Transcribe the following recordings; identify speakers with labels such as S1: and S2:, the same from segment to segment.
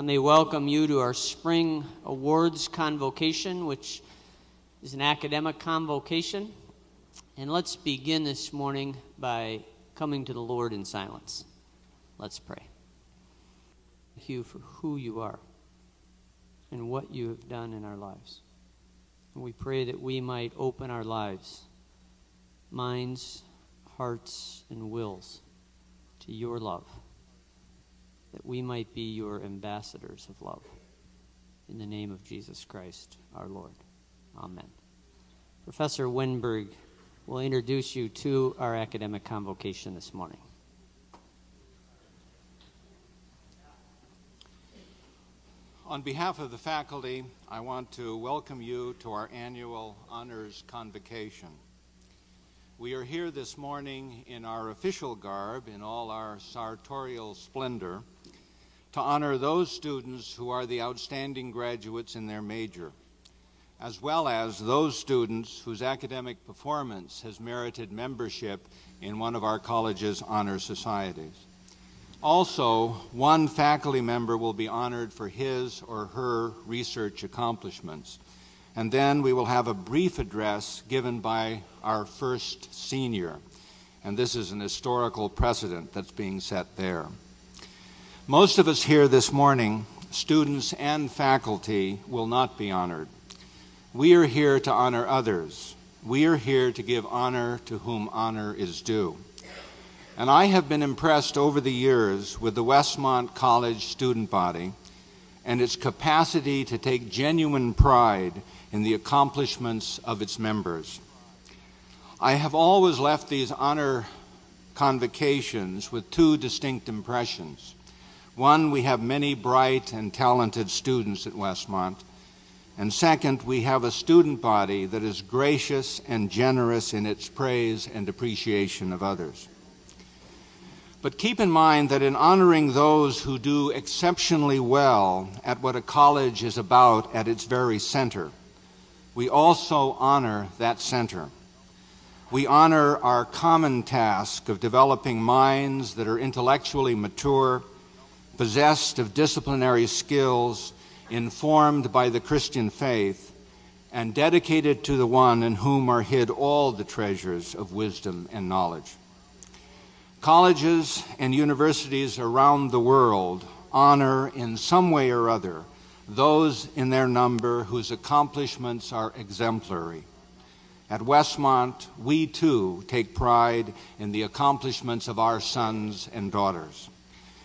S1: Let me welcome you to our spring awards convocation, which is an academic convocation. And let's begin this morning by coming to the Lord in silence. Let's pray. Thank you for who you are and what you have done in our lives. And we pray that we might open our lives, minds, hearts, and wills to your love, that we might be your ambassadors of love. In the name of Jesus Christ, our Lord. Amen. Professor Winberg will introduce you to our academic convocation this morning.
S2: On behalf of the faculty, I want to welcome you to our annual honors convocation. We are here this morning in our official garb, in all our sartorial splendor, to honor those students who are the outstanding graduates in their major, as well as those students whose academic performance has merited membership in one of our college's honor societies. Also, one faculty member will be honored for his or her research accomplishments. And then we will have a brief address given by our first senior. And this is an historical precedent that's being set there. Most of us here this morning, students and faculty, will not be honored. We are here to honor others. We are here to give honor to whom honor is due. And I have been impressed over the years with the Westmont College student body and its capacity to take genuine pride in the accomplishments of its members. I have always left these honor convocations with two distinct impressions. One, we have many bright and talented students at Westmont. And second, we have a student body that is gracious and generous in its praise and appreciation of others. But keep in mind that in honoring those who do exceptionally well at what a college is about at its very center, we also honor that center. We honor our common task of developing minds that are intellectually mature, possessed of disciplinary skills, informed by the Christian faith, and dedicated to the one in whom are hid all the treasures of wisdom and knowledge. Colleges and universities around the world honor in some way or other those in their number whose accomplishments are exemplary. At Westmont, we too take pride in the accomplishments of our sons and daughters.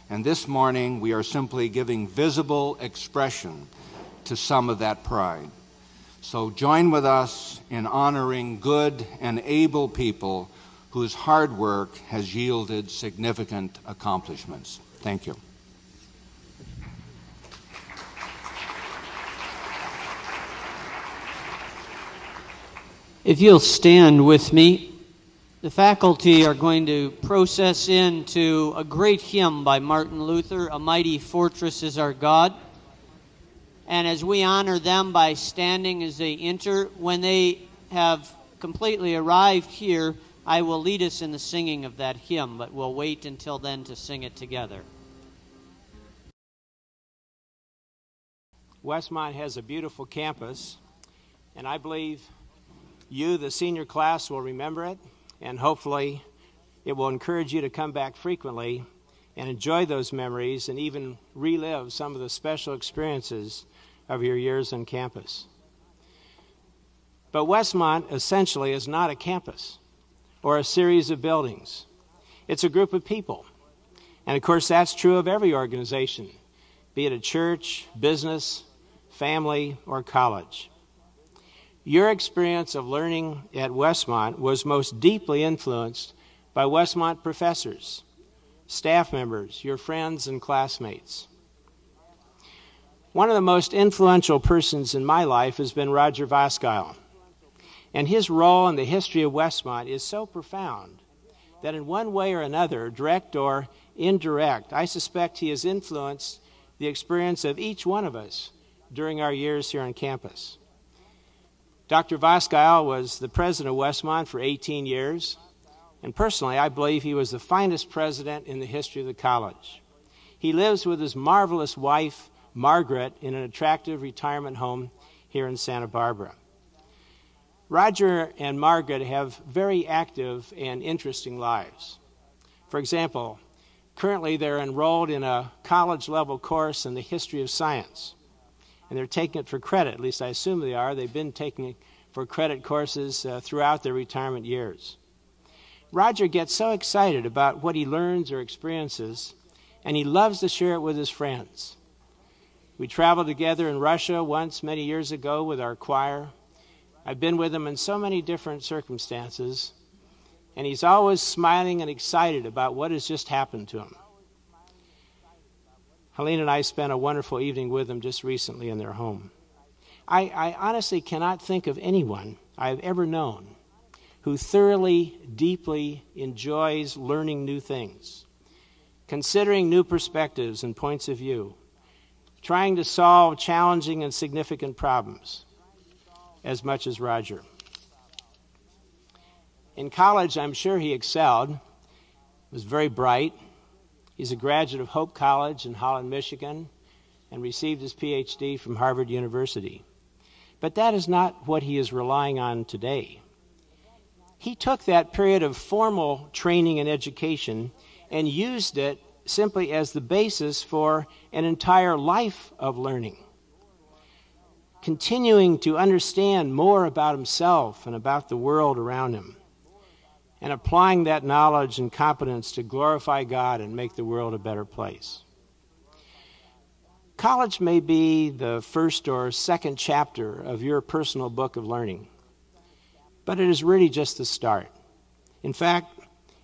S2: And this morning, we are simply giving visible expression to some of that pride. So join with us in honoring good and able people whose hard work has yielded significant accomplishments. Thank you.
S1: If you'll stand with me, the faculty are going to process into a great hymn by Martin Luther, A Mighty Fortress is Our God. And as we honor them by standing as they enter, when they have completely arrived here, I will lead us in the singing of that hymn, but we'll wait until then to sing it together.
S3: Westmont has a beautiful campus, and I believe you, the senior class, will remember it, and hopefully it will encourage you to come back frequently and enjoy those memories and even relive some of the special experiences of your years on campus. But Westmont essentially is not a campus or a series of buildings. It's a group of people. And of course, that's true of every organization, be it a church, business, family, or college. Your experience of learning at Westmont was most deeply influenced by Westmont professors, staff members, your friends, and classmates. One of the most influential persons in my life has been Roger Voskuyl. And his role in the history of Westmont is so profound that in one way or another, direct or indirect, I suspect he has influenced the experience of each one of us during our years here on campus. Dr. Voskuyl was the president of Westmont for 18 years, and personally, I believe he was the finest president in the history of the college. He lives with his marvelous wife, Margaret in an attractive retirement home here in Santa Barbara. Roger and Margaret have very active and interesting lives. For example, currently they're enrolled in a college level course in the history of science. And they're taking it for credit, at least I assume they are. They've been taking it for credit courses uh, throughout their retirement years. Roger gets so excited about what he learns or experiences, and he loves to share it with his friends. We traveled together in Russia once many years ago with our choir. I've been with him in so many different circumstances, and he's always smiling and excited about what has just happened to him. Helene and I spent a wonderful evening with them just recently in their home. I, I honestly cannot think of anyone I've ever known who thoroughly, deeply enjoys learning new things, considering new perspectives and points of view, trying to solve challenging and significant problems as much as Roger. In college, I'm sure he excelled, was very bright. He's a graduate of Hope College in Holland, Michigan, and received his PhD from Harvard University. But that is not what he is relying on today. He took that period of formal training and education and used it simply as the basis for an entire life of learning continuing to understand more about himself and about the world around him, and applying that knowledge and competence to glorify God and make the world a better place. College may be the first or second chapter of your personal book of learning, but it is really just the start. In fact,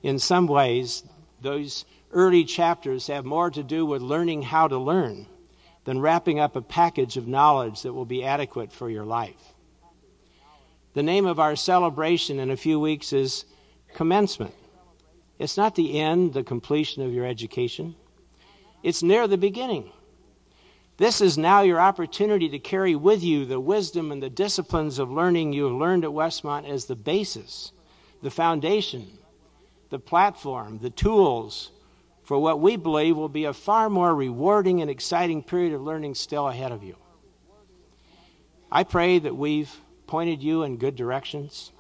S3: in some ways, those early chapters have more to do with learning how to learn than wrapping up a package of knowledge that will be adequate for your life. The name of our celebration in a few weeks is commencement. It's not the end, the completion of your education, it's near the beginning. This is now your opportunity to carry with you the wisdom and the disciplines of learning you have learned at Westmont as the basis, the foundation, the platform, the tools for what we believe will be a far more rewarding and exciting period of learning still ahead of you. I pray that we've pointed you in good directions,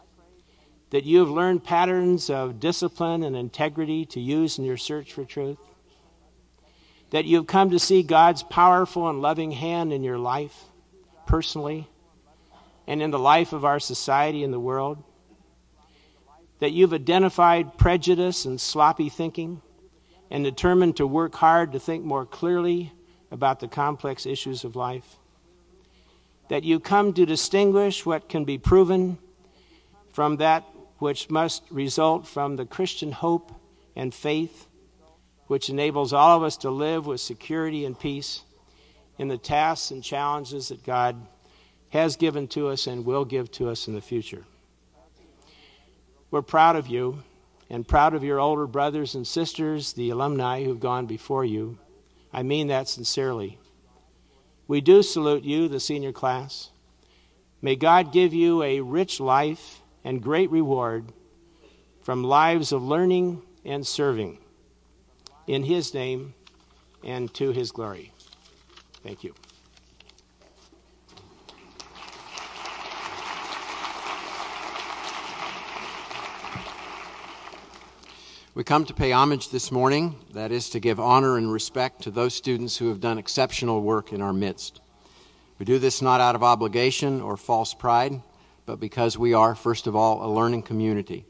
S3: that you have learned patterns of discipline and integrity to use in your search for truth, that you've come to see God's powerful and loving hand in your life, personally, and in the life of our society and the world, that you've identified prejudice and sloppy thinking and determined to work hard to think more clearly about the complex issues of life. That you come to distinguish what can be proven from that which must result from the Christian hope and faith, which enables all of us to live with security and peace in the tasks and challenges that God has given to us and will give to us in the future. We're proud of you and proud of your older brothers and sisters, the alumni who've gone before you. I mean that sincerely. We do salute you, the senior class. May God give you a rich life and great reward from lives of learning and serving. In His name and to His glory. Thank you.
S4: We come to pay homage this morning, that is, to give honor and respect to those students who have done exceptional work in our midst. We do this not out of obligation or false pride, but because we are, first of all, a learning community.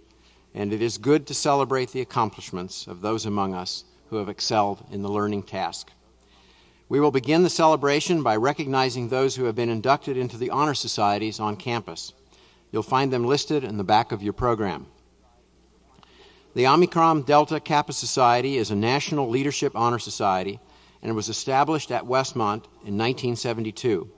S4: And it is good to celebrate the accomplishments of those among us who have excelled in the learning task. We will begin the celebration by recognizing those who have been inducted into the honor societies on campus. You'll find them listed in the back of your program. The Omicron Delta Kappa Society is a national leadership honor society and was established at Westmont in 1972.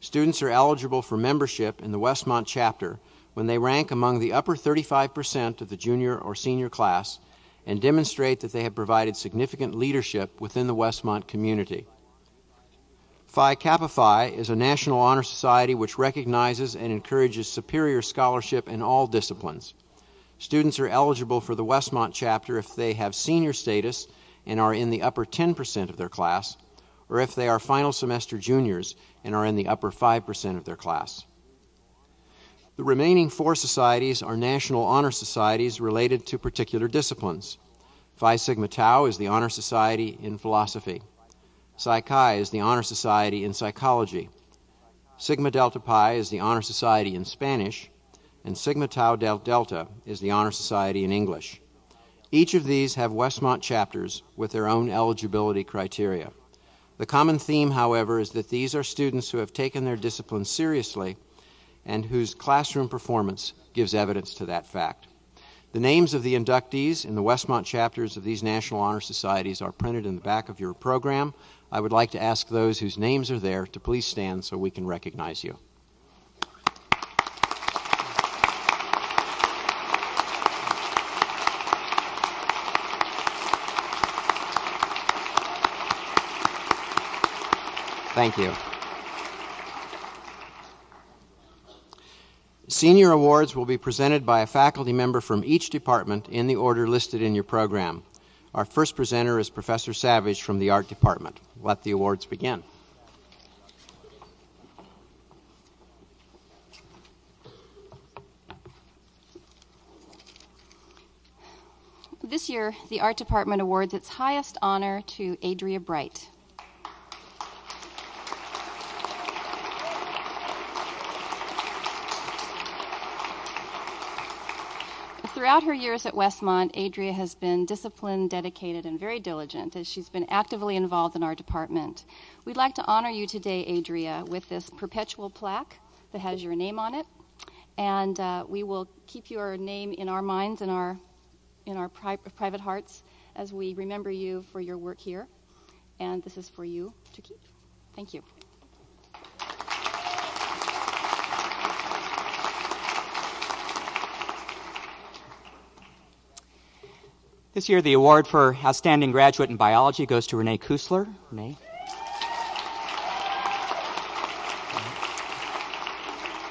S4: Students are eligible for membership in the Westmont chapter when they rank among the upper 35% of the junior or senior class and demonstrate that they have provided significant leadership within the Westmont community. Phi Kappa Phi is a national honor society which recognizes and encourages superior scholarship in all disciplines. Students are eligible for the Westmont chapter if they have senior status and are in the upper 10% of their class, or if they are final semester juniors and are in the upper 5% of their class. The remaining four societies are national honor societies related to particular disciplines. Phi Sigma Tau is the honor society in philosophy. Psi Chi is the honor society in psychology. Sigma Delta Pi is the honor society in Spanish, and Sigma Tau Delta is the honor society in English. Each of these have Westmont chapters with their own eligibility criteria. The common theme, however, is that these are students who have taken their discipline seriously and whose classroom performance gives evidence to that fact. The names of the inductees in the Westmont chapters of these National Honor Societies are printed in the back of your program. I would like to ask those whose names are there to please stand so we can recognize you. Thank you. Senior awards will be presented by a faculty member from each department in the order listed in your program. Our first presenter is Professor Savage from the Art Department. Let the awards begin.
S5: This year, the Art Department awards its highest honor to Adria Bright. Throughout her years at Westmont, Adria has been disciplined, dedicated, and very diligent as she's been actively involved in our department. We'd like to honor you today, Adria, with this perpetual plaque that has your name on it. And uh, we will keep your name in our minds and our, in our pri- private hearts as we remember you for your work here. And this is for you to keep. Thank you.
S6: This year, the award for Outstanding Graduate in Biology goes to Renee Kusler. Renee.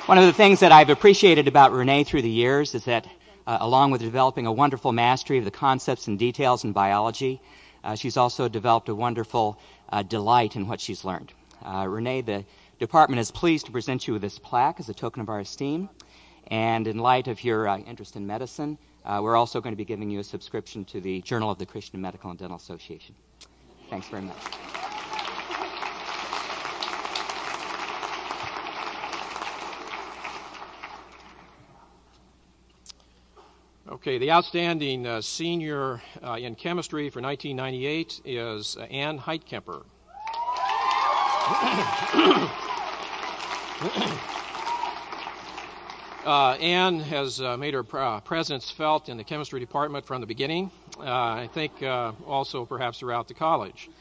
S6: One of the things that I've appreciated about Renee through the years is that, uh, along with developing a wonderful mastery of the concepts and details in biology, uh, she's also developed a wonderful uh, delight in what she's learned. Uh, Renee, the department is pleased to present you with this plaque as a token of our esteem. And in light of your uh, interest in medicine, uh, we're also going to be giving you a subscription to the Journal of the Christian Medical and Dental Association. Thanks very much.
S7: Okay, the outstanding uh, senior uh, in chemistry for 1998 is uh, Ann Heitkemper. Uh, Anne has uh, made her pr- uh, presence felt in the chemistry department from the beginning. Uh, I think uh, also perhaps throughout the college.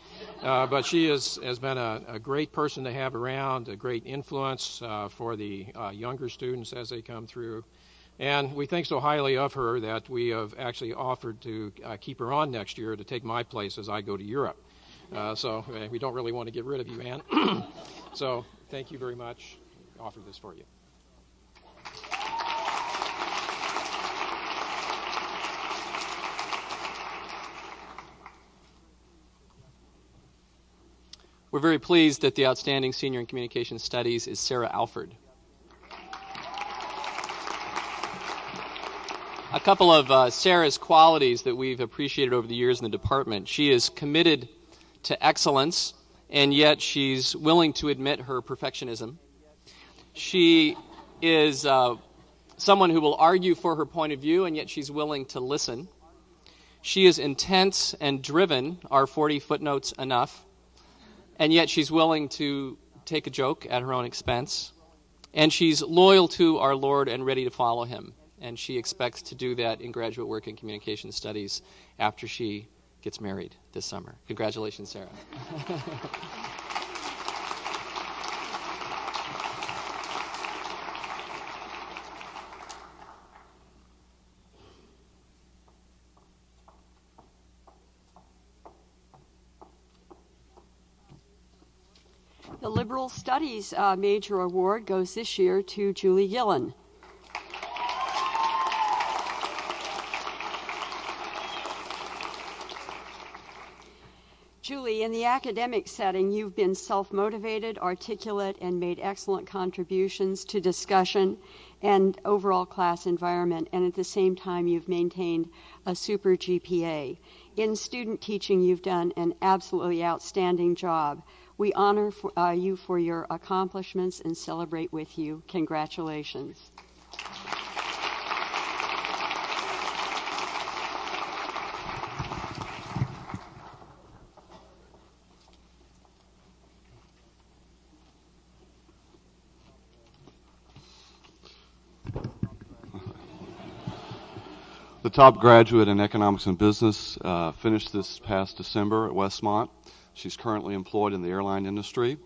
S7: Uh, but she is, has been a, a, great person to have around, a great influence for the younger students as they come through. And we think so highly of her that we have actually offered to keep her on next year to take my place as I go to Europe. so we don't really want to get rid of you, Anne. so thank you very much. I offer this for you.
S8: We're very pleased that the outstanding senior in communication studies is Sarah Alford. A couple of uh, Sarah's qualities that we've appreciated over the years in the department. She is committed to excellence, and yet she's willing to admit her perfectionism. She is uh, someone who will argue for her point of view, and yet she's willing to listen. She is intense and driven, are 40 footnotes enough and yet she's willing to take a joke at her own expense. And she's loyal to our Lord and ready to follow him. And she expects to do that in graduate work in communication studies after she gets married this summer. Congratulations, Sarah.
S9: Studies uh, Major Award goes this year to Julie Gillen. Julie, in the academic setting, you've been self motivated, articulate, and made excellent contributions to discussion and overall class environment, and at the same time, you've maintained a super GPA. In student teaching, you've done an absolutely outstanding job. We honor for, uh, you for your accomplishments and celebrate with you. Congratulations.
S10: The top graduate in economics and business uh, finished this past December at Westmont. She's currently employed in the airline industry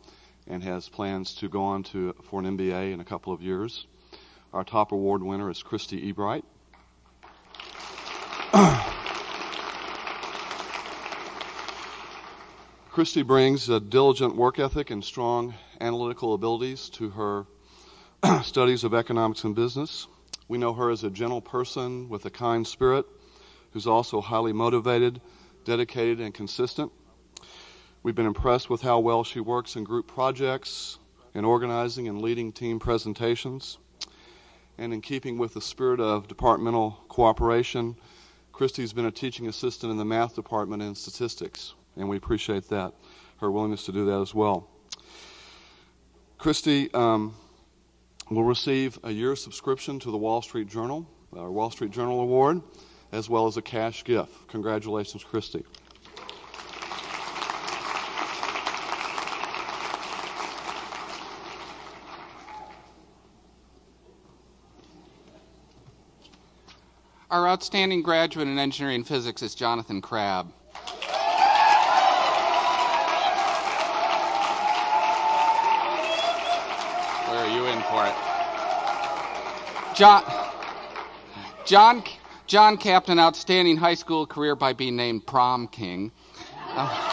S10: and has plans to go on to for an MBA in a couple of years. Our top award winner is Christy Ebright. Christy brings a diligent work ethic and strong analytical abilities to her studies of economics and business. We know her as a gentle person with a kind spirit who's also highly motivated, dedicated, and consistent. We've been impressed with how well she works in group projects, in organizing and leading team presentations. And in keeping with the spirit of departmental cooperation, Christy's been a teaching assistant in the math department in statistics, and we appreciate that, her willingness to do that as well. Christy, um, will receive a year subscription to the Wall Street Journal, our Wall Street Journal Award, as well as a cash gift. Congratulations, Christy.
S11: Our outstanding graduate in engineering physics is Jonathan Crabb. Where are you in for it? John, John, John capped an outstanding high school career by being named prom king. Uh,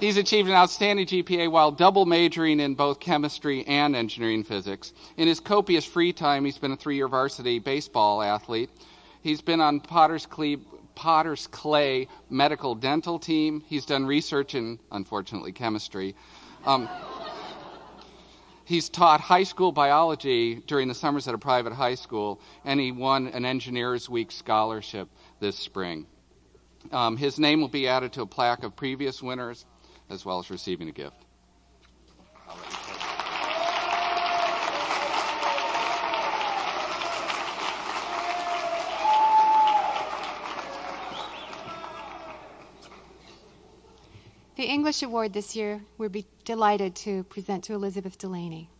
S11: he's achieved an outstanding GPA while double majoring in both chemistry and engineering physics. In his copious free time, he's been a three year varsity baseball athlete. He's been on Potter's Clay, Potter's Clay medical dental team. He's done research in, unfortunately, chemistry. Um, He's taught high school biology during the summers at a private high school, and he won an Engineers Week scholarship this spring. Um, his name will be added to a plaque of previous winners, as well as receiving a gift.
S12: The English Award this year, we'll be delighted to present to Elizabeth Delaney.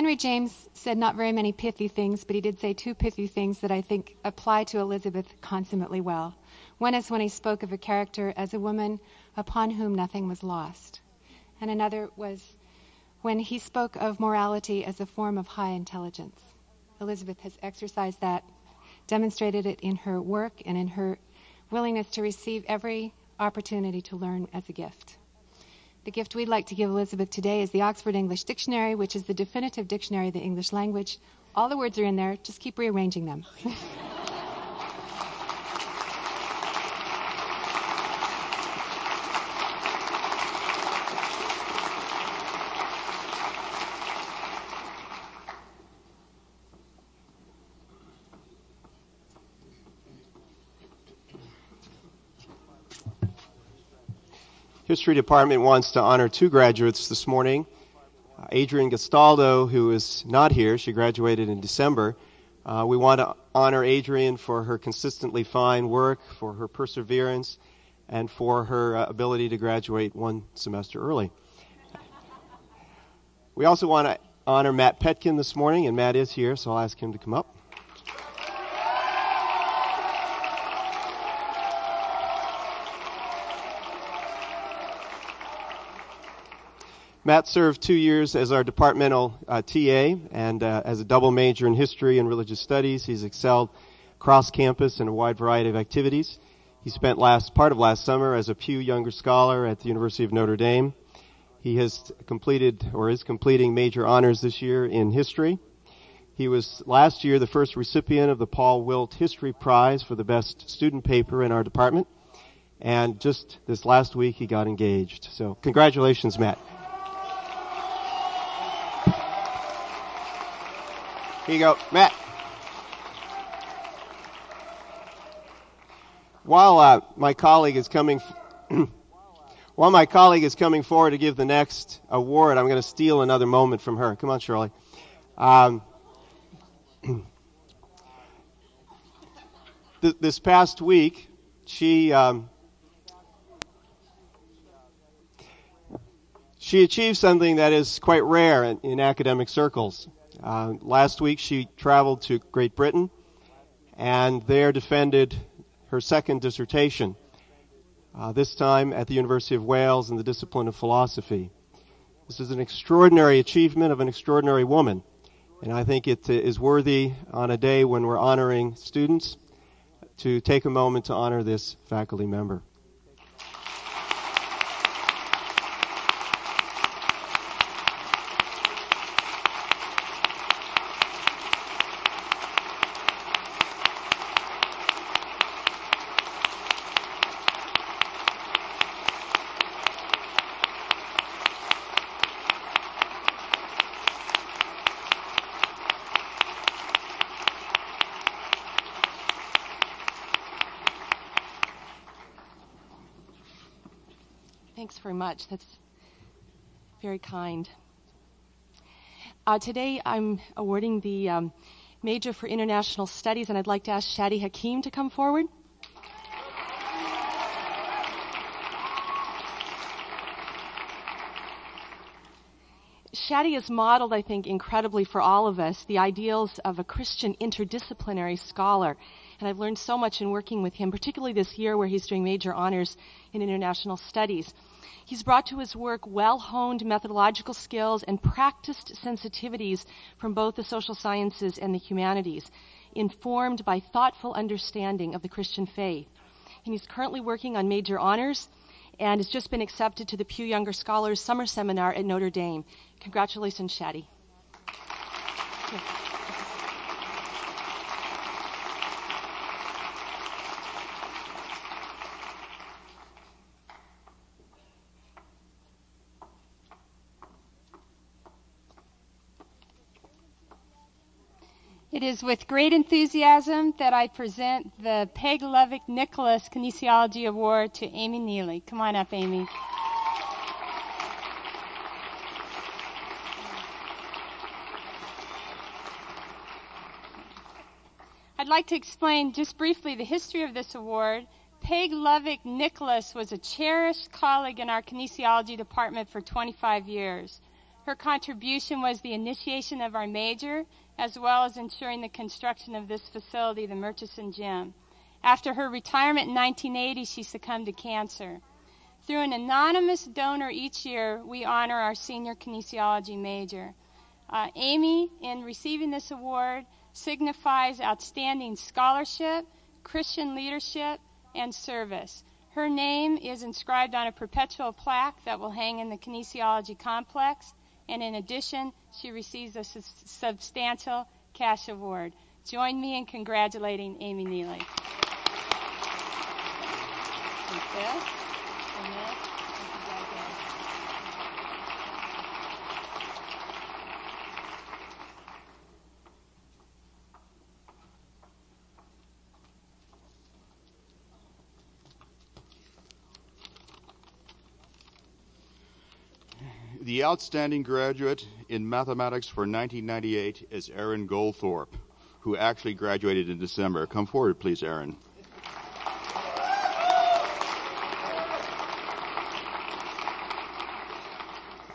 S12: Henry James said not very many pithy things, but he did say two pithy things that I think apply to Elizabeth consummately well. One is when he spoke of a character as a woman upon whom nothing was lost. And another was when he spoke of morality as a form of high intelligence. Elizabeth has exercised that demonstrated it in her work and in her willingness to receive every opportunity to learn as a gift. The gift we'd like to give Elizabeth today is the Oxford English Dictionary, which is the definitive dictionary of the English language. All the words are in there, just keep rearranging them.
S13: History Department wants to honor two graduates this morning. Uh, Adrian Gastaldo, who is not here, she graduated in December. Uh, we want to honor Adrian for her consistently fine work, for her perseverance, and for her uh, ability to graduate one semester early. We also want to honor Matt Petkin this morning, and Matt is here, so I'll ask him to come up. Matt served two years as our departmental uh, TA and uh, as a double major in history and religious studies. He's excelled cross campus in a wide variety of activities. He spent last part of last summer as a Pew Younger Scholar at the University of Notre Dame. He has completed or is completing major honors this year in history. He was last year the first recipient of the Paul Wilt History Prize for the best student paper in our department. And just this last week, he got engaged. So, congratulations, Matt. Here you go, Matt. While uh, my colleague is coming, while my colleague is coming forward to give the next award, I'm going to steal another moment from her. Come on, Shirley. Um, th- this past week, she um, she achieved something that is quite rare in, in academic circles. Uh, last week, she traveled to Great Britain and there defended her second dissertation. Uh, this time at the University of Wales in the discipline of philosophy. This is an extraordinary achievement of an extraordinary woman. And I think it is worthy on a day when we're honoring students to take a moment to honor this faculty member.
S14: Thanks very much. That's very kind. Uh, today I'm awarding the um, Major for International Studies, and I'd like to ask Shadi Hakim to come forward. Shadi has modeled, I think, incredibly for all of us the ideals of a Christian interdisciplinary scholar. And I've learned so much in working with him, particularly this year where he's doing major honors in international studies. He's brought to his work well honed methodological skills and practiced sensitivities from both the social sciences and the humanities, informed by thoughtful understanding of the Christian faith. And he's currently working on major honors and has just been accepted to the Pew Younger Scholars Summer Seminar at Notre Dame. Congratulations, Shadi.
S15: Is with great enthusiasm that I present the Peg Lovick Nicholas Kinesiology Award to Amy Neely. Come on up, Amy. I'd like to explain just briefly the history of this award. Peg Lovick Nicholas was a cherished colleague in our kinesiology department for 25 years. Her contribution was the initiation of our major, as well as ensuring the construction of this facility, the Murchison Gym. After her retirement in 1980, she succumbed to cancer. Through an anonymous donor each year, we honor our senior kinesiology major. Uh, Amy, in receiving this award, signifies outstanding scholarship, Christian leadership, and service. Her name is inscribed on a perpetual plaque that will hang in the kinesiology complex and in addition, she receives a su- substantial cash award. Join me in congratulating Amy Neely.
S16: The outstanding graduate in mathematics for 1998 is Aaron Goldthorpe, who actually graduated in December. Come forward, please, Aaron.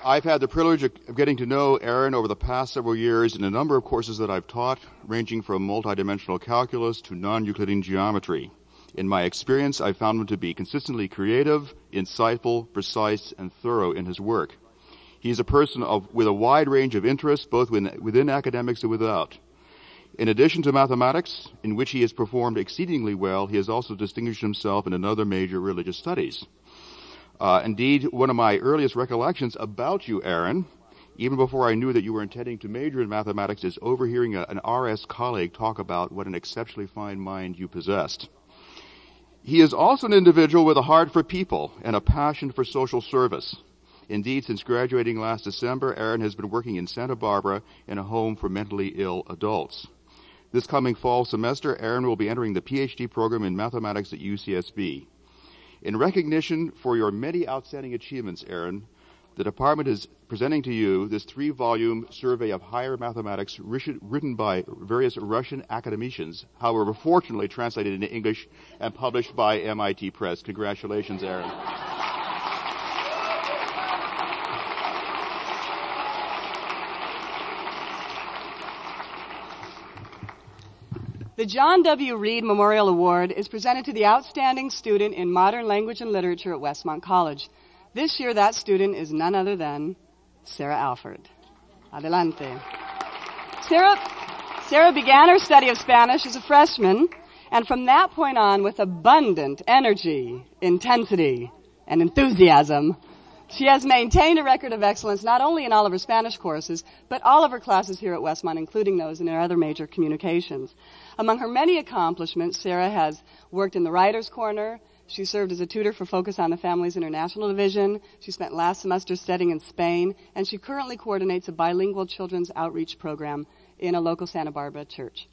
S16: I've had the privilege of getting to know Aaron over the past several years in a number of courses that I've taught, ranging from multidimensional calculus to non Euclidean geometry. In my experience, I've found him to be consistently creative, insightful, precise, and thorough in his work. He is a person of, with a wide range of interests, both within, within academics and without. In addition to mathematics, in which he has performed exceedingly well, he has also distinguished himself in another major religious studies. Uh, indeed, one of my earliest recollections about you, Aaron, even before I knew that you were intending to major in mathematics, is overhearing a, an RS colleague talk about what an exceptionally fine mind you possessed. He is also an individual with a heart for people and a passion for social service. Indeed, since graduating last December, Aaron has been working in Santa Barbara in a home for mentally ill adults. This coming fall semester, Aaron will be entering the PhD program in mathematics at UCSB. In recognition for your many outstanding achievements, Aaron, the department is presenting to you this three volume survey of higher mathematics written by various Russian academicians, however, fortunately translated into English and published by MIT Press. Congratulations, Aaron.
S17: The John W. Reed Memorial Award is presented to the outstanding student in modern language and literature at Westmont College. This year, that student is none other than Sarah Alford. Adelante. Sarah, Sarah began her study of Spanish as a freshman, and from that point on, with abundant energy, intensity, and enthusiasm, she has maintained a record of excellence not only in all of her Spanish courses, but all of her classes here at Westmont, including those in her other major communications. Among her many accomplishments, Sarah has worked in the Writer's Corner, she served as a tutor for Focus on the Family's International Division. She spent last semester studying in Spain, and she currently coordinates a bilingual children's outreach program in a local Santa Barbara church.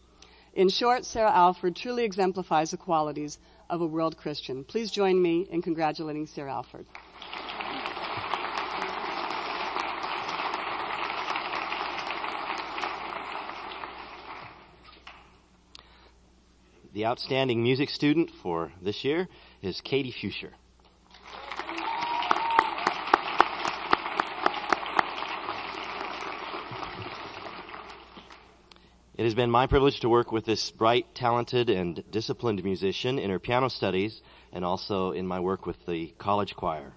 S17: In short, Sarah Alford truly exemplifies the qualities of a world Christian. Please join me in congratulating Sarah Alford.
S18: The outstanding music student for this year is Katie Fuscher. It has been my privilege to work with this bright, talented, and disciplined musician in her piano studies and also in my work with the college choir.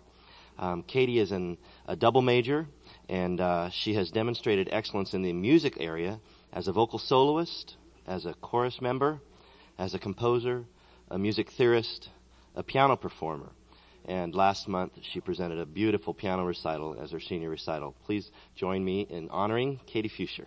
S18: Um, Katie is an, a double major, and uh, she has demonstrated excellence in the music area as a vocal soloist, as a chorus member, as a composer, a music theorist, a piano performer. And last month, she presented a beautiful piano recital as her senior recital. Please join me in honoring Katie Fuscher.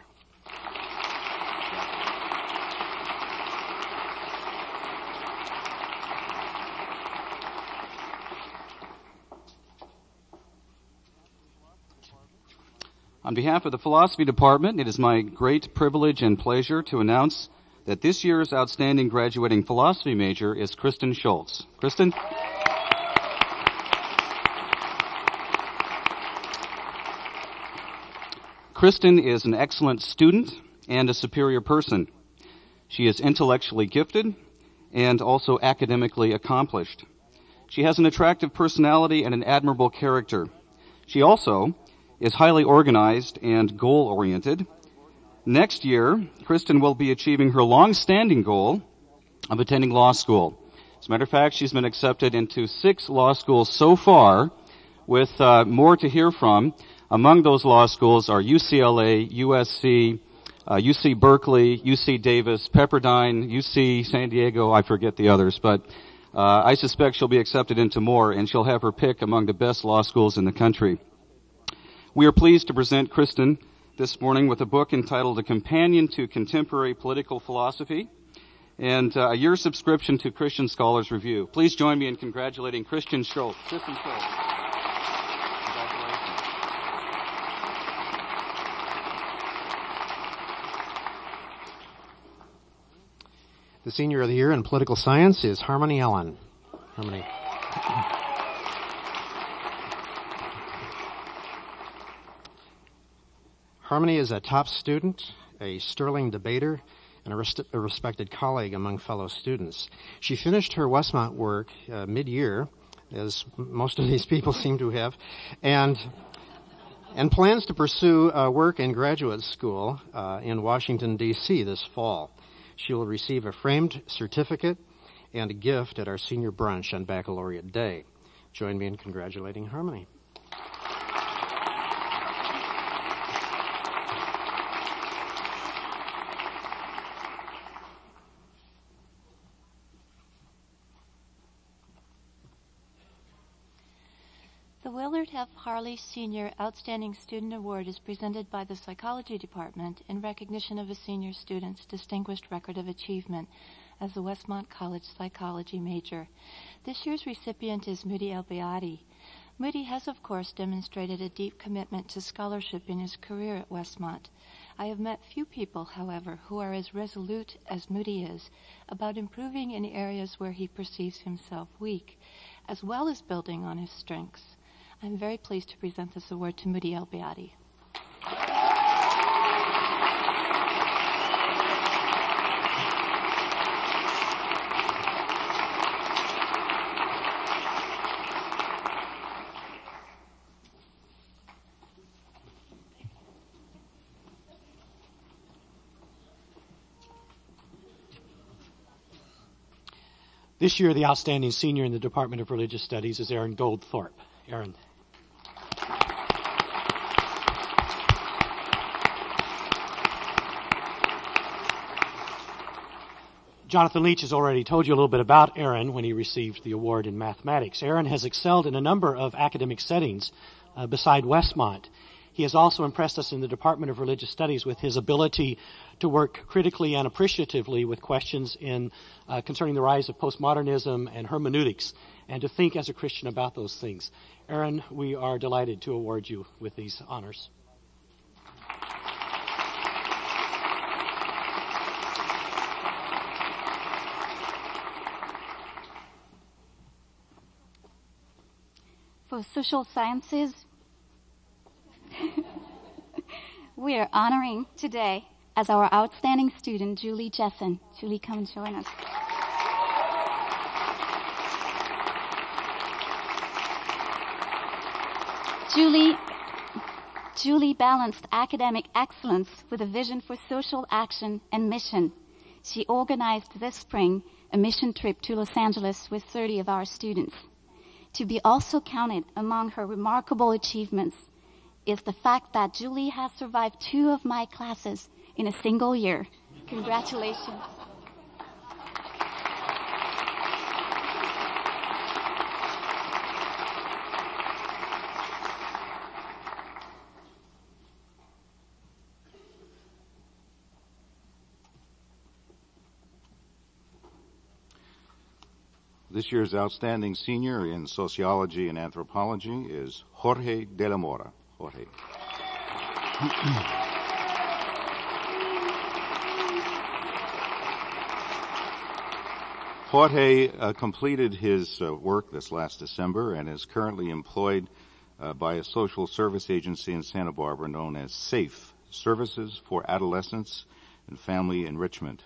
S19: On behalf of the Philosophy Department, it is my great privilege and pleasure to announce that this year's outstanding graduating philosophy major is Kristen Schultz. Kristen? Kristen is an excellent student and a superior person. She is intellectually gifted and also academically accomplished. She has an attractive personality and an admirable character. She also is highly organized and goal oriented Next year, Kristen will be achieving her long-standing goal of attending law school. As a matter of fact, she's been accepted into six law schools so far, with uh, more to hear from. Among those law schools are UCLA, USC, uh, UC Berkeley, UC Davis, Pepperdine, UC San Diego. I forget the others, but uh, I suspect she'll be accepted into more, and she'll have her pick among the best law schools in the country. We are pleased to present Kristen this morning with a book entitled A Companion to Contemporary Political Philosophy and uh, a year subscription to Christian Scholars Review. Please join me in congratulating Christian Schultz. Kristen Schultz.
S20: The senior of the year in political science is Harmony Ellen. Harmony. Harmony is a top student, a sterling debater, and a, a respected colleague among fellow students. She finished her Westmont work uh, mid year, as most of these people seem to have, and and plans to pursue uh, work in graduate school uh, in Washington, D.C. this fall. She will receive a framed certificate and a gift at our senior brunch on Baccalaureate Day. Join me in congratulating Harmony.
S21: Harley Senior Outstanding Student Award is presented by the Psychology Department in recognition of a senior student's distinguished record of achievement as a Westmont College psychology major. This year's recipient is Moody El Moody has, of course, demonstrated a deep commitment to scholarship in his career at Westmont. I have met few people, however, who are as resolute as Moody is about improving in areas where he perceives himself weak, as well as building on his strengths. I'm very pleased to present this award to Moody El Beati.
S22: This year, the outstanding senior in the Department of Religious Studies is Aaron Goldthorpe. Aaron. Jonathan Leach has already told you a little bit about Aaron when he received the award in mathematics. Aaron has excelled in a number of academic settings uh, beside Westmont. He has also impressed us in the Department of Religious Studies with his ability to work critically and appreciatively with questions in uh, concerning the rise of postmodernism and hermeneutics, and to think as a Christian about those things. Aaron, we are delighted to award you with these honors.
S23: For social sciences, we are honoring today as our outstanding student, Julie Jessen. Julie, come and join us. Julie, Julie balanced academic excellence with a vision for social action and mission. She organized this spring a mission trip to Los Angeles with 30 of our students. To be also counted among her remarkable achievements is the fact that Julie has survived two of my classes in a single year. Congratulations.
S24: This year's outstanding senior in sociology and anthropology is Jorge de la Mora. Jorge. Jorge uh, completed his uh, work this last December and is currently employed uh, by a social service agency in Santa Barbara known as SAFE, Services for Adolescents and Family Enrichment.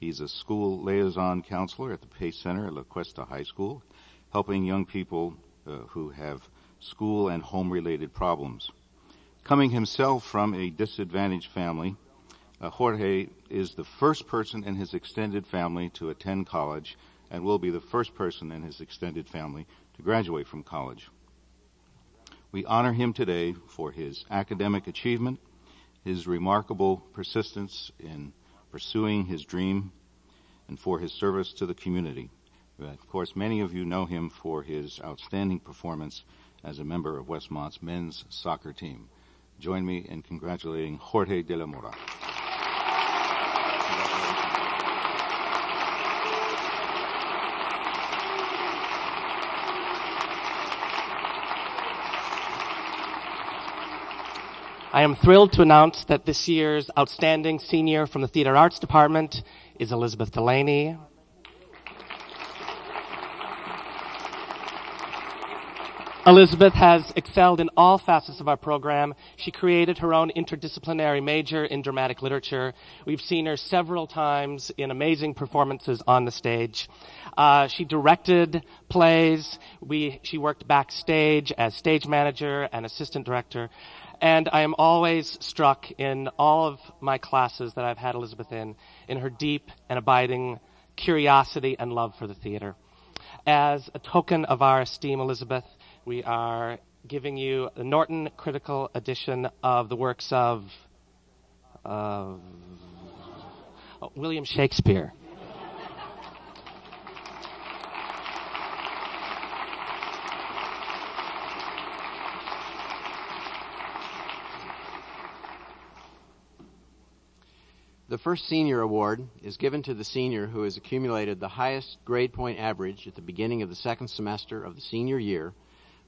S24: He's a school liaison counselor at the Pace Center at La Cuesta High School, helping young people uh, who have school and home related problems. Coming himself from a disadvantaged family, uh, Jorge is the first person in his extended family to attend college and will be the first person in his extended family to graduate from college. We honor him today for his academic achievement, his remarkable persistence in pursuing his dream, and for his service to the community. Of course, many of you know him for his outstanding performance as a member of Westmont's men's soccer team. Join me in congratulating Jorge de la Mora.
S25: I am thrilled to announce that this year's outstanding senior from the Theater Arts Department is Elizabeth Delaney. Elizabeth has excelled in all facets of our program. She created her own interdisciplinary major in dramatic literature. We've seen her several times in amazing performances on the stage. Uh, she directed plays. We, she worked backstage as stage manager and assistant director. And I am always struck in all of my classes that I've had Elizabeth in, in her deep and abiding curiosity and love for the theater. As a token of our esteem, Elizabeth, we are giving you the Norton Critical Edition of the works of uh, William Shakespeare.
S4: The first senior award is given to the senior who has accumulated the highest grade point average at the beginning of the second semester of the senior year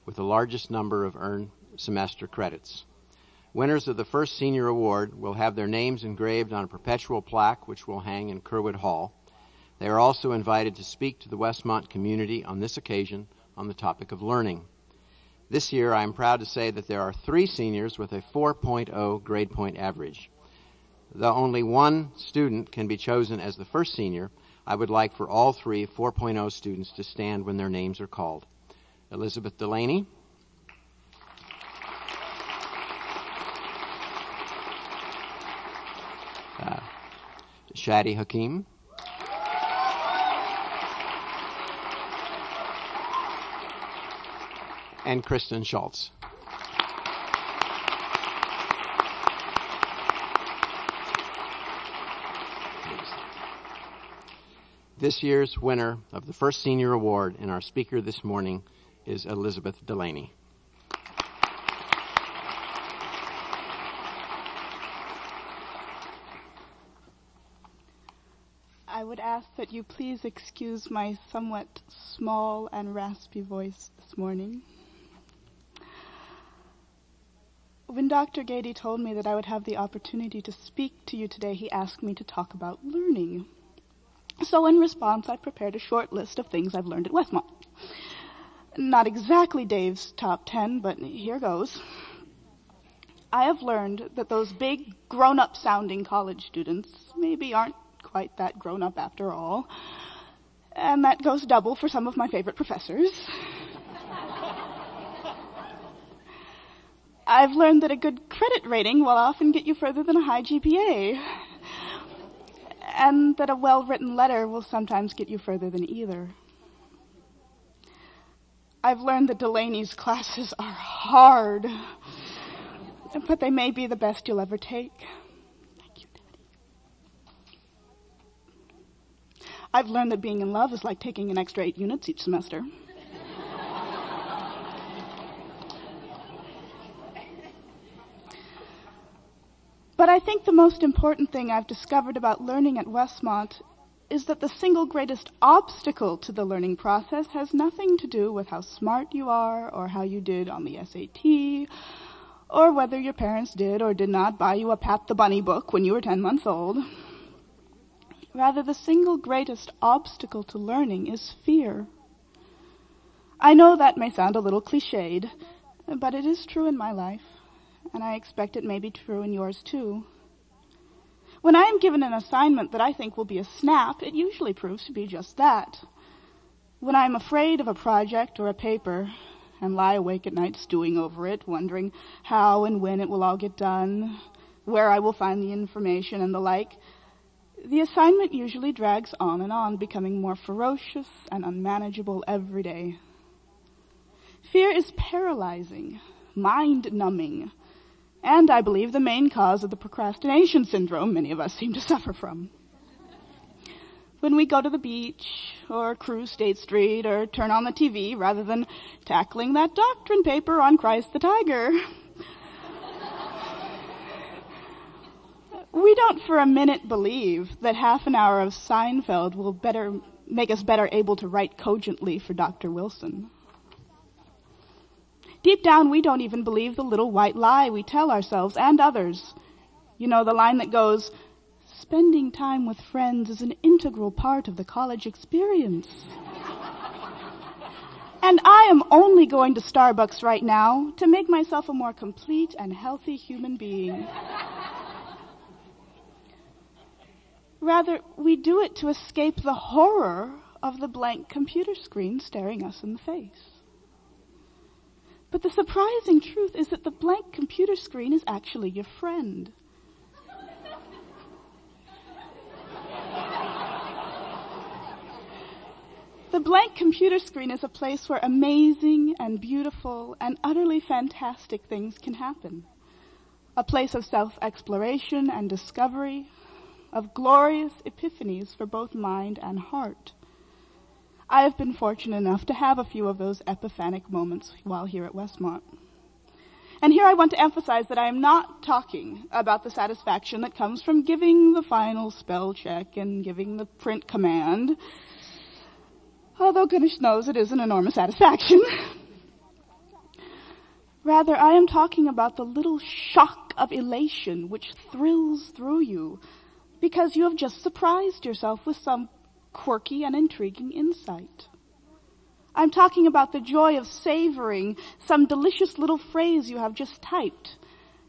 S4: with the largest number of earned semester credits. Winners of the first senior award will have their names engraved on a perpetual plaque which will hang in Kerrwood Hall. They are also invited to speak to the Westmont community on this occasion on the topic of learning. This year, I am proud to say that there are three seniors with a 4.0 grade point average. Though only one student can be chosen as the first senior, I would like for all three 4.0 students to stand when their names are called. Elizabeth Delaney. Uh, Shadi Hakim. And Kristen Schultz. This year's winner of the first senior award and our speaker this morning is Elizabeth Delaney.
S26: I would ask that you please excuse my somewhat small and raspy voice this morning. When Dr. Gaede told me that I would have the opportunity to speak to you today, he asked me to talk about learning. So, in response, I prepared a short list of things I've learned at Westmont. Not exactly Dave's top 10, but here goes. I have learned that those big, grown up sounding college students maybe aren't quite that grown up after all. And that goes double for some of my favorite professors. I've learned that a good credit rating will often get you further than a high GPA and that a well written letter will sometimes get you further than either. I've learned that Delaney's classes are hard, but they may be the best you'll ever take. Thank you, Daddy. I've learned that being in love is like taking an extra eight units each semester. But I think the most important thing I've discovered about learning at Westmont is that the single greatest obstacle to the learning process has nothing to do with how smart you are or how you did on the SAT or whether your parents did or did not buy you a Pat the Bunny book when you were 10 months old. Rather, the single greatest obstacle to learning is fear. I know that may sound a little cliched, but it is true in my life and I expect it may be true in yours too. When I am given an assignment that I think will be a snap, it usually proves to be just that. When I am afraid of a project or a paper and lie awake at night stewing over it, wondering how and when it will all get done, where I will find the information and the like, the assignment usually drags on and on, becoming more ferocious and unmanageable every day. Fear is paralyzing, mind numbing, and I believe the main cause of the procrastination syndrome many of us seem to suffer from. When we go to the beach, or cruise State Street, or turn on the TV rather than tackling that doctrine paper on Christ the Tiger, we don't for a minute believe that half an hour of Seinfeld will better make us better able to write cogently for Dr. Wilson. Deep down, we don't even believe the little white lie we tell ourselves and others. You know, the line that goes, spending time with friends is an integral part of the college experience. and I am only going to Starbucks right now to make myself a more complete and healthy human being. Rather, we do it to escape the horror of the blank computer screen staring us in the face. But the surprising truth is that the blank computer screen is actually your friend. The blank computer screen is a place where amazing and beautiful and utterly fantastic things can happen. A place of self exploration and discovery, of glorious epiphanies for both mind and heart. I have been fortunate enough to have a few of those epiphanic moments while here at Westmont. And here I want to emphasize that I am not talking about the satisfaction that comes from giving the final spell check and giving the print command. Although goodness knows it is an enormous satisfaction. Rather, I am talking about the little shock of elation which thrills through you because you have just surprised yourself with some quirky and intriguing insight. I'm talking about the joy of savoring some delicious little phrase you have just typed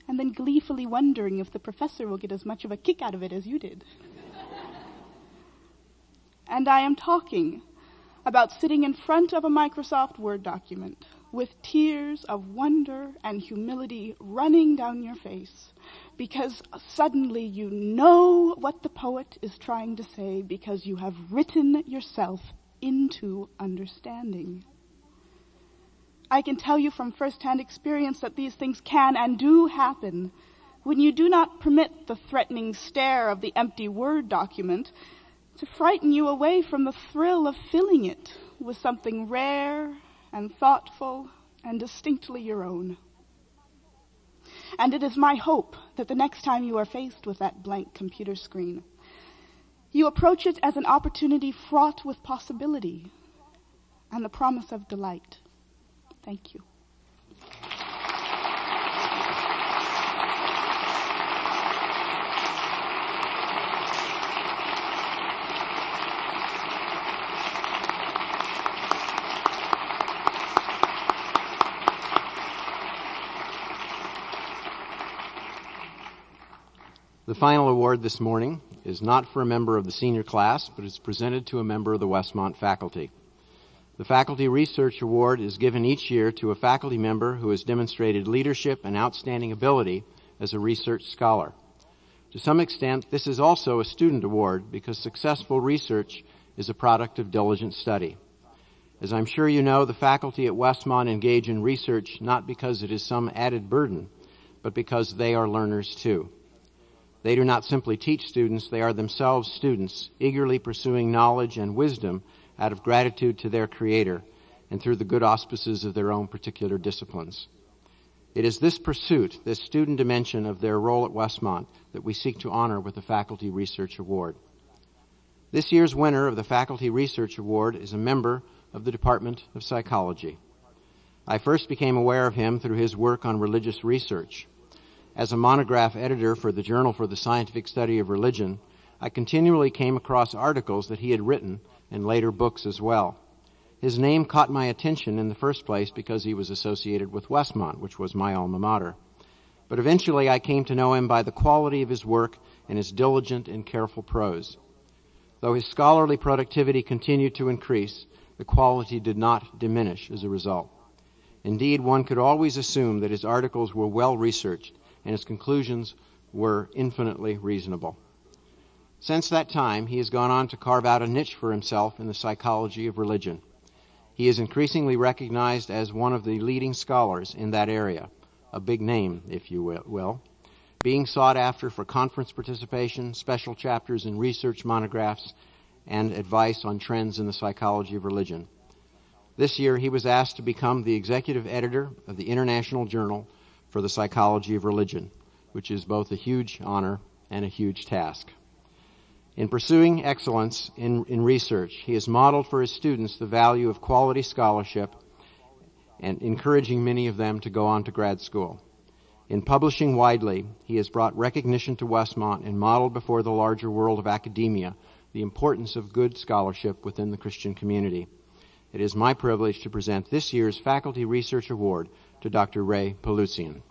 S26: and then gleefully wondering if the professor will get as much of a kick out of it as you did. and I am talking about sitting in front of a Microsoft Word document with tears of wonder and humility running down your face because suddenly you know what the poet is trying to say because you have written yourself into understanding. I can tell you from firsthand experience that these things can and do happen when you do not permit the threatening stare of the empty Word document to frighten you away from the thrill of filling it with something rare and thoughtful and distinctly your own. And it is my hope that the next time you are faced with that blank computer screen, you approach it as an opportunity fraught with possibility and the promise of delight. Thank you.
S4: Final award this morning is not for a member of the senior class, but is presented to a member of the Westmont faculty. The Faculty Research Award is given each year to a faculty member who has demonstrated leadership and outstanding ability as a research scholar. To some extent, this is also a student award because successful research is a product of diligent study. As I'm sure you know, the faculty at Westmont engage in research not because it is some added burden, but because they are learners too. They do not simply teach students, they are themselves students, eagerly pursuing knowledge and wisdom out of gratitude to their Creator and through the good auspices of their own particular disciplines. It is this pursuit, this student dimension of their role at Westmont, that we seek to honor with the Faculty Research Award. This year's winner of the Faculty Research Award is a member of the Department of Psychology. I first became aware of him through his work on religious research. As a monograph editor for the Journal for the Scientific Study of Religion, I continually came across articles that he had written and later books as well. His name caught my attention in the first place because he was associated with Westmont, which was my alma mater. But eventually I came to know him by the quality of his work and his diligent and careful prose. Though his scholarly productivity continued to increase, the quality did not diminish as a result. Indeed, one could always assume that his articles were well researched and his conclusions were infinitely reasonable. Since that time, he has gone on to carve out a niche for himself in the psychology of religion. He is increasingly recognized as one of the leading scholars in that area, a big name, if you will, being sought after for conference participation, special chapters in research monographs, and advice on trends in the psychology of religion. This year, he was asked to become the executive editor of the International Journal for the psychology of religion, which is both a huge honor and a huge task. In pursuing excellence in, in research, he has modeled for his students the value of quality scholarship and encouraging many of them to go on to grad school. In publishing widely, he has brought recognition to Westmont and modeled before the larger world of academia the importance of good scholarship within the Christian community. It is my privilege to present this year's Faculty Research Award to Dr. Ray Paloutzian.